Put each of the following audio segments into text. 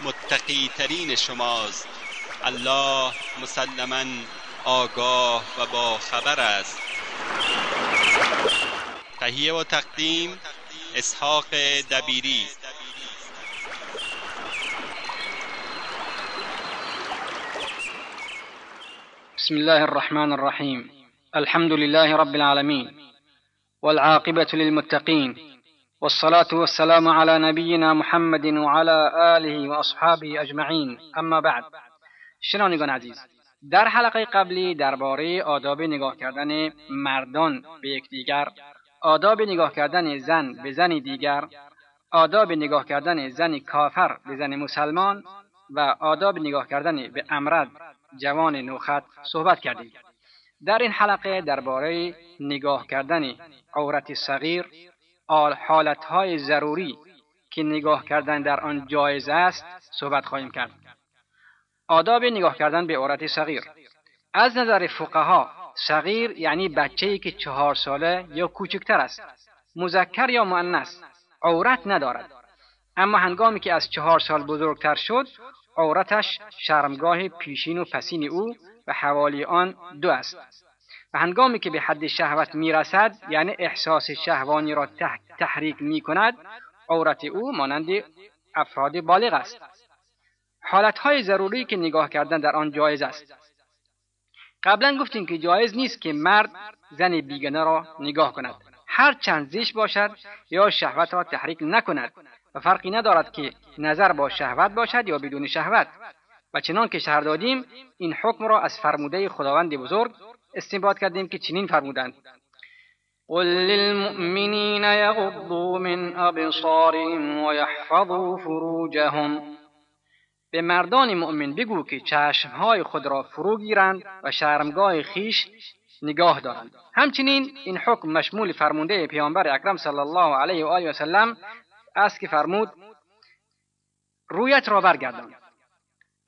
متقی ترین شماست. الله مسلما آگاه و با خبر است. تهیه و تقدیم اسحاق دبیری. بسم الله الرحمن الرحيم الحمد لله رب العالمين والعاقبة للمتقين والصلاة والسلام على نبينا محمد وعلى آله وأصحابه أجمعين. أما بعد شنوندگان عزیز در حلقه قبلی درباره آداب نگاه کردن مردان به یکدیگر آداب نگاه کردن زن به زن دیگر آداب نگاه کردن زن کافر به زن مسلمان و آداب نگاه کردن به امرد جوان نوخط صحبت کردیم. در این حلقه درباره نگاه کردن عورت صغیر حالتهای ضروری که نگاه کردن در آن جایز است صحبت خواهیم کرد. آداب نگاه کردن به عورت صغیر. از نظر فقها صغیر یعنی بچه‌ای که چهار ساله یا کوچکتر است. مذکر یا مؤنث عورت ندارد. اما هنگامی که از چهار سال بزرگتر شد عورتش شرمگاه پیشین و پسین او و حوالی آن دو است. و هنگامی که به حد شهوت می‌رسد یعنی احساس شهوانی را تحریک می کند عورت او مانند افراد بالغ است. حالتهای ضروری که نگاه کردن در آن جایز است. قبلا گفتیم که جایز نیست که مرد زن بیگنه را نگاه کند. هر چند زیش باشد یا شهوت را تحریک نکند و فرقی ندارد که نظر با شهوت باشد یا بدون شهوت. و چنان که شهر دادیم این حکم را از فرموده خداوند بزرگ استنباط کردیم که چنین فرمودند. قل للمؤمنین یغضوا من ابصارهم ويحفظوا فروجهم. به مردان مؤمن بگو که چشمهای خود را فرو گیرند و شرمگاه خیش نگاه دارند. همچنین این حکم مشمول فرمونده پیامبر اکرم صلی الله علیه و آله و سلم است که فرمود رویت را برگردان.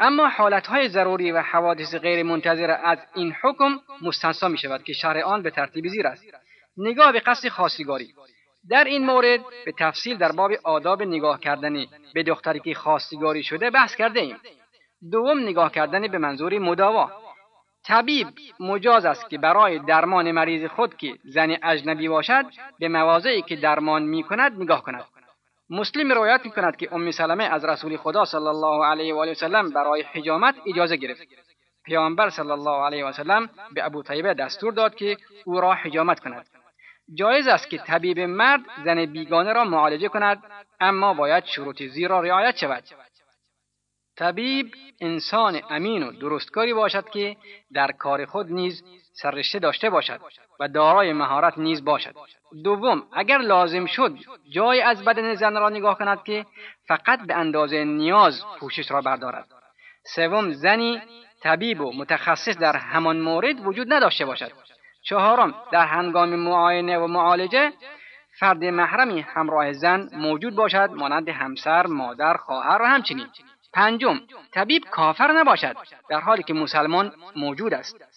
اما حالتهای ضروری و حوادث غیر منتظره از این حکم مستنسا می شود که شرع آن به ترتیب زیر است. نگاه به قصد خواستگاری در این مورد به تفصیل در باب آداب نگاه کردنی به دختری که خواستگاری شده بحث کرده ایم دوم نگاه کردن به منظور مداوا. طبیب مجاز است که برای درمان مریض خود که زن اجنبی باشد به مواضعی که درمان می کند نگاه کند. مسلم روایت می کند که ام سلمه از رسول خدا صلی الله علیه و سلم برای حجامت اجازه گرفت پیامبر صلی الله علیه و سلم به ابو طیبه دستور داد که او را حجامت کند جایز است که طبیب مرد زن بیگانه را معالجه کند اما باید شروط زیر را رعایت شود طبیب انسان امین و درستکاری باشد که در کار خود نیز سررشته داشته باشد و دارای مهارت نیز باشد. دوم اگر لازم شد جای از بدن زن را نگاه کند که فقط به اندازه نیاز پوشش را بردارد. سوم زنی طبیب و متخصص در همان مورد وجود نداشته باشد. چهارم در هنگام معاینه و معالجه فرد محرمی همراه زن موجود باشد مانند همسر مادر خواهر و همچنین. پنجم طبیب کافر نباشد در حالی که مسلمان موجود است.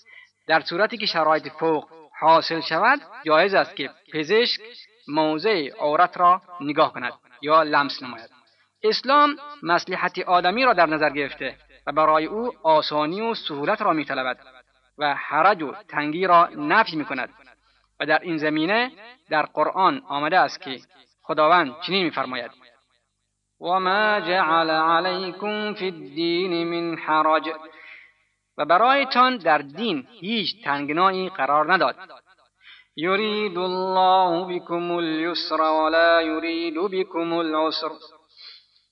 در صورتی که شرایط فوق حاصل شود جایز است که پزشک موضع عورت را نگاه کند یا لمس نماید. اسلام مصلحت آدمی را در نظر گرفته و برای او آسانی و سهولت را میطلبد و حرج و تنگی را نفی می کند و در این زمینه در قرآن آمده است که خداوند چنین میفرماید. وما جعل عليكم في الدين من حرج و برایتان در دین هیچ تنگنایی قرار نداد. یرید الله بكم اليسر ولا یرید بكم العسر.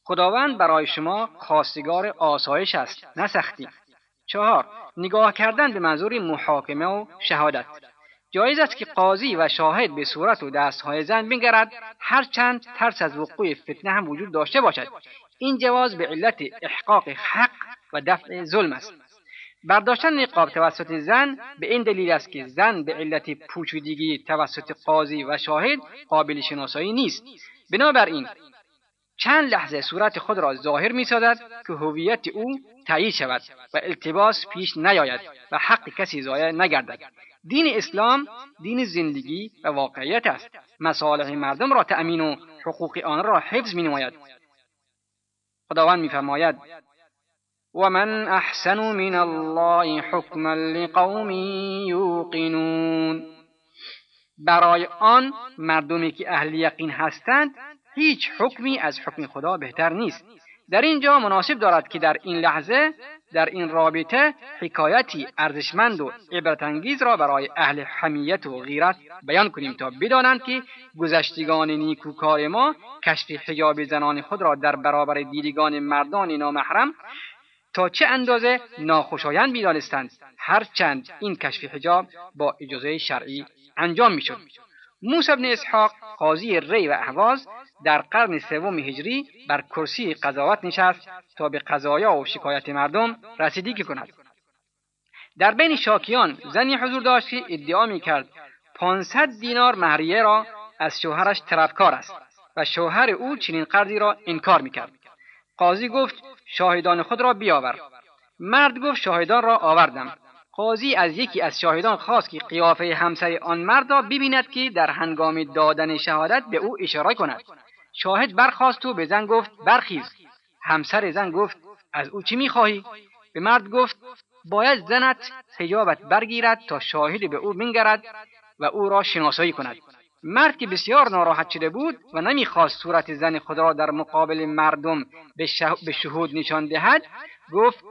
خداوند برای شما خواستگار آسایش است نه سختی. چهار نگاه کردن به منظور محاکمه و شهادت. جایز است که قاضی و شاهد به صورت و دستهای زن بنگرد هرچند ترس از وقوع فتنه هم وجود داشته باشد. این جواز به علت احقاق حق و دفع ظلم است. برداشتن نقاب توسط زن به این دلیل است که زن به علت پوشیدگی توسط قاضی و شاهد قابل شناسایی نیست. بنابراین چند لحظه صورت خود را ظاهر می سازد که هویت او تایید شود و التباس پیش نیاید و حق کسی ضایع نگردد. دین اسلام دین زندگی و واقعیت است. مصالح مردم را تأمین و حقوق آن را حفظ می نماید خداوند میفرماید و من احسن من الله حکما لقوم یوقنون برای آن مردمی که اهل یقین هستند هیچ حکمی از حکم خدا بهتر نیست. در اینجا مناسب دارد که در این لحظه در این رابطه حکایتی ارزشمند و عبرتانگیز را برای اهل حمیت و غیرت بیان کنیم تا بدانند که گذشتگان نیکوکار ما کشف حجاب زنان خود را در برابر دیدگان مردان نامحرم تا چه اندازه ناخوشایند می‌دانستند. هرچند این کشف حجاب با اجازه شرعی انجام می‌شد. موسی بن اسحاق قاضی ری و اهواز در قرن سوم هجری بر کرسی قضاوت نشست تا به قضایا و شکایت مردم رسیدگی کند. در بین شاکیان زنی حضور داشت که ادعا می کرد 500 دینار مهریه را از شوهرش طلبکار است و شوهر او چنین قرضی را انکار می کرد. قاضی گفت شاهدان خود را بیاور. مرد گفت شاهدان را آوردم. قاضی از یکی از شاهدان خواست که قیافه همسر آن مرد را ببیند که در هنگام دادن شهادت به او اشاره کند. شاهد برخواست و به زن گفت برخیز همسر زن گفت از او چی می‌خواهی به مرد گفت باید زنت حجابت برگیرد تا شاهد به او بنگرد و او را شناسایی کند مرد که بسیار ناراحت شده بود و نمی‌خواست صورت زن خود را در مقابل مردم به شهود نشان دهد گفت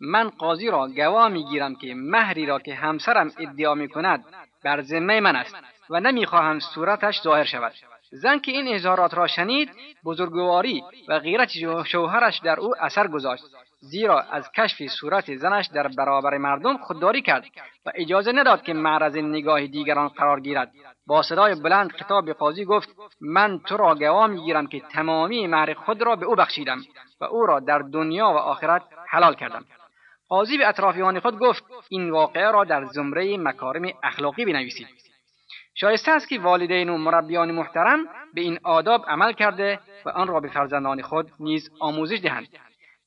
من قاضی را گواه می‌گیرم که مهری را که همسرم ادعا می‌کند بر ذمه من است و نمی‌خواهم صورتش ظاهر شود. زن که این اظهارات را شنید بزرگواری و غیرت شوهرش در او اثر گذاشت. زیرا از کشف صورت زنش در برابر مردم خودداری کرد و اجازه نداد که معرض نگاه دیگران قرار گیرد. با صدای بلند خطاب به قاضی گفت من تو را گواه می‌گیرم که تمامی مهر خود را به او بخشیدم و او را در دنیا و آخرت حلال کردم. قاضی به اطرافیان خود گفت این واقعه را در زمره مکارم اخلاقی بنویسید. شایسته است که والدین و مربیان محترم به این آداب عمل کرده و آن را به فرزندان خود نیز آموزش دهند.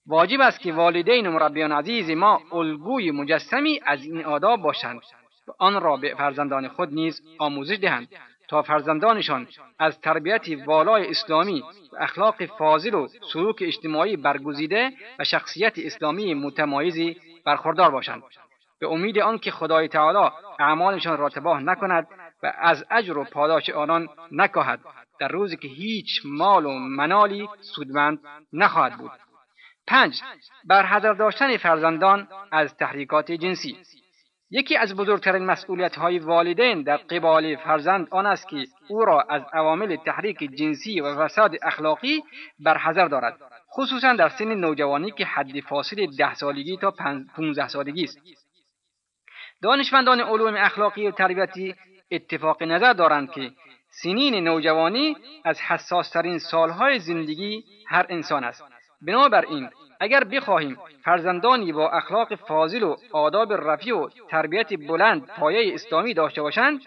واجب است که والدین و مربیان عزیز ما الگوی مجسمی از این آداب باشند و آن را به فرزندان خود نیز آموزش دهند تا فرزندانشان از تربیت والای اسلامی و اخلاق فاضل و سلوک اجتماعی برگزیده و شخصیت اسلامی متمایزی برخوردار باشند. به امید آنکه خدای تعالی اعمالشان را تباه نکند و از اجر و پاداش آنان نکاهد در روزی که هیچ مال و منالی سودمند نخواهد بود. پنج بر حذر داشتن فرزندان از تحریکات جنسی. یکی از بزرگترین مسئولیت های والدین در قبال فرزند آن است که او را از عوامل تحریک جنسی و فساد اخلاقی بر حذر دارد خصوصا در سن نوجوانی که حد فاصل ده سالگی تا 15 سالگی است. دانشمندان علوم اخلاقی و تربیتی اتفاق نظر دارند که سنین نوجوانی از حساسترین سالهای زندگی هر انسان است. بنابراین اگر بخواهیم فرزندانی با اخلاق فاضل و آداب رفیع و تربیت بلند پایه اسلامی داشته باشند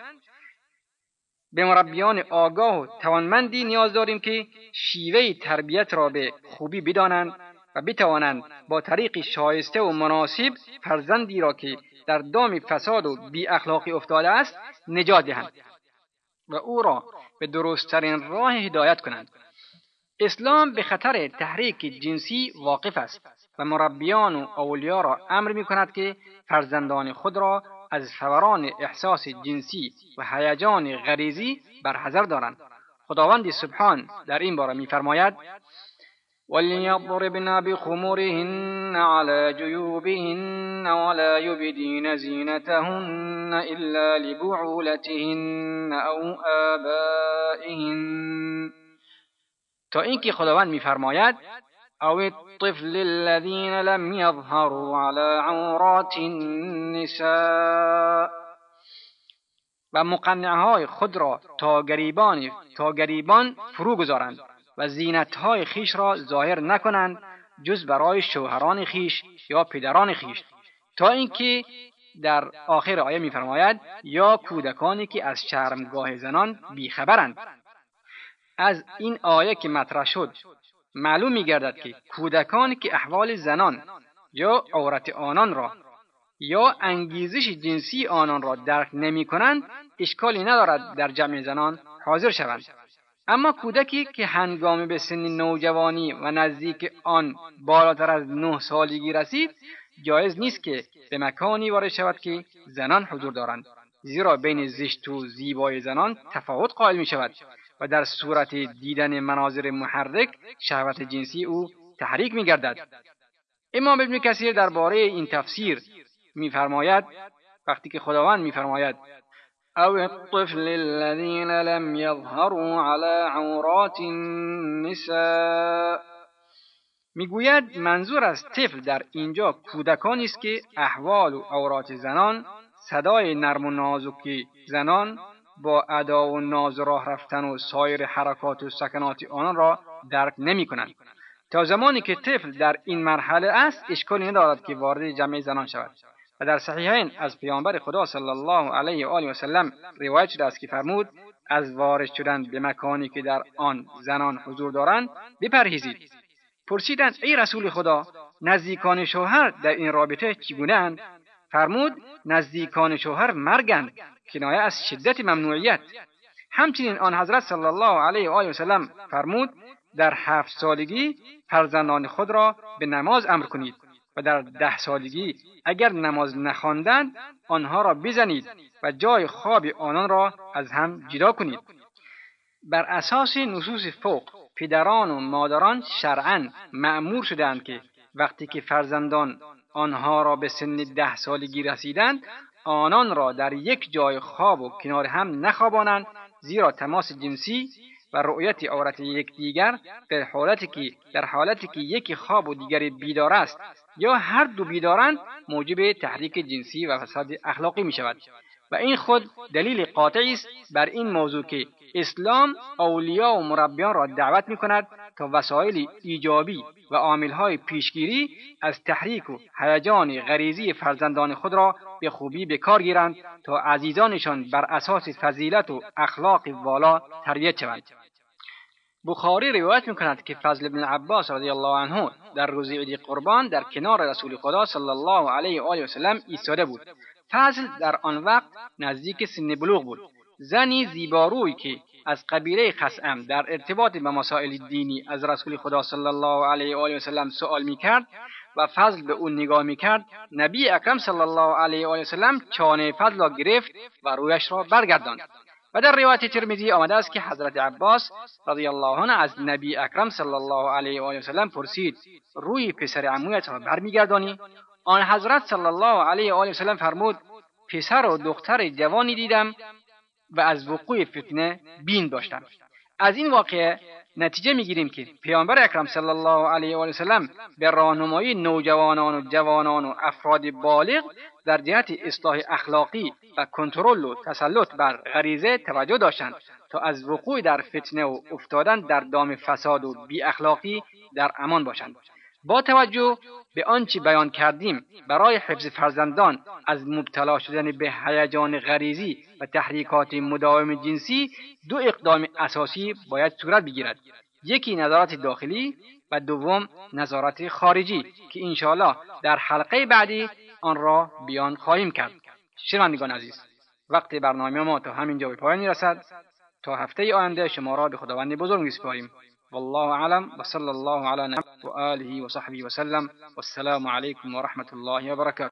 به مربیان آگاه و توانمندی نیاز داریم که شیوه تربیت را به خوبی بدانند و بتوانند با طریق شایسته و مناسب فرزندی را که در دام فساد و بی اخلاقی افتاده است نجات دهند و او را به درستترین راه هدایت کنند. اسلام به خطر تحریک جنسی واقف است و مربیان و اولیا را امر می کند که فرزندان خود را از فوران احساس جنسی و هیجان غریزی برحذر دارند. خداوند سبحان در این باره میفرماید وليضربن بخمرهن على جيوبهن ولا يبدين زينتهن إلا لبعولتهن أو آبائهن تا اینکه خداوند میفرماید او الطفل الذين لم يظهروا على عورات النساء. و مقنعهای خود را تا گریبان تا گریبان فرو گذارند و زینتهای خیش را ظاهر نکنند جز برای شوهران خیش یا پدران خیش. تا اینکه در آخر آیه میفرماید یا کودکانی که از شرمگاه زنان بیخبرند. از این آیه که مطرح شد معلوم میگردد که کودکانی که احوال زنان یا عورت آنان را یا انگیزش جنسی آنان را درک نمی کنند اشکالی ندارد در جمع زنان حاضر شوند. اما کودکی که هنگام به سن نوجوانی و نزدیک آن بالاتر از نه سالگی رسید جایز نیست که به مکانی وارد شود که زنان حضور دارند زیرا بین زشت و زیبای زنان تفاوت قائل می شود و در صورت دیدن مناظر محرک شهوت جنسی او تحریک می گردد امام ابن کثیر درباره این تفسیر میفرماید وقتی که خداوند میفرماید او الطفل الذين لم يظهروا على عورات النساء. می‌گوید منظور از طفل در اینجا کودکانی است که احوال و عورات زنان صدای نرم و نازکی زنان با ادا و ناز راه رفتن و سایر حرکات و سکنات آنان را درک نمی کنند. تا زمانی که طفل در این مرحله است اشکالی ندارد که وارد جمع زنان شود. و در صحیحین از پیامبر خدا صلی الله علیه و آله و سلم روایت شده است که فرمود از وارد شدن به مکانی که در آن زنان حضور دارند بپرهیزید. پرسیدند ای رسول خدا نزدیکان شوهر در این رابطه چگونه فرمود نزدیکان شوهر مرگند. کنایه از شدت ممنوعیت. همچنین آن حضرت صلی الله علیه و آله و سلم فرمود در هفت سالگی فرزندان خود را به نماز امر کنید و در ده سالگی اگر نماز نخواندند آنها را بزنید و جای خواب آنان را از هم جدا کنید. بر اساس نصوص فوق پدران و مادران شرعا معمور شدند که وقتی که فرزندان آنها را به سن ده سالگی رسیدند آنان را در یک جای خواب و کنار هم نخوابانند زیرا تماس جنسی و رؤیت عورت یکدیگر در حالتی که در حالتی که یکی خواب و دیگری بیدار است یا هر دو بیدارند موجب تحریک جنسی و فساد اخلاقی می شود و این خود دلیل قاطعی است بر این موضوع که اسلام اولیا و مربیان را دعوت می کند تا وسایل ایجابی و عاملهای پیشگیری از تحریک و هیجان غریزی فرزندان خود را به خوبی به کار گیرند تا عزیزانشان بر اساس فضیلت و اخلاق والا تربیت شوند. بخاری روایت می‌کند که فضل بن عباس رضی الله عنه در روز عید قربان در کنار رسول خدا صلی الله علیه و آله و سلم ایستاده بود. فضل در آن وقت نزدیک سن بلوغ بود. زنی زیباروی که از قبیله خسعم در ارتباط به مسائل دینی از رسول خدا صلی الله علیه و آله و سلم سوال می‌کرد و فضل به او نگاه می‌کرد. نبی اکرم صلی الله علیه و آله و سلم چانه فضل را گرفت و رویش را برگرداند. و در روایت ترمذی آمده است که حضرت عباس رضی الله عنه از نبی اکرم صلی الله علیه و آله و سلم پرسید روی پسر عمویت را برمیگردانی؟ آن حضرت صلی الله علیه و آله و فرمود پسر و دختر جوانی دیدم و از وقوع فتنه بین داشتم. از این واقعه نتیجه می‌گیریم که پیامبر اکرم صلی الله علیه و آله به راهنمایی نوجوانان و جوانان و افراد بالغ در جهت اصلاح اخلاقی و کنترل و تسلط بر غریزه توجه داشتند تا از وقوع در فتنه و افتادن در دام فساد و بی اخلاقی در امان باشند. با توجه به آنچه بیان کردیم برای حفظ فرزندان از مبتلا شدن به هیجان غریزی و تحریکات مداوم جنسی دو اقدام اساسی باید صورت بگیرد. یکی نظارت داخلی و دوم نظارت خارجی که انشاءالله در حلقه بعدی آن را بیان خواهیم کرد. شنوندگان عزیز وقت برنامه ما تا همینجا به پایان می‌رسد. تا هفته آینده شما را به خداوند بزرگ میسپاریم. والله أعلم وصلى الله على نبينا وآله وصحبه وسلم والسلام عليكم ورحمة الله وبركاته.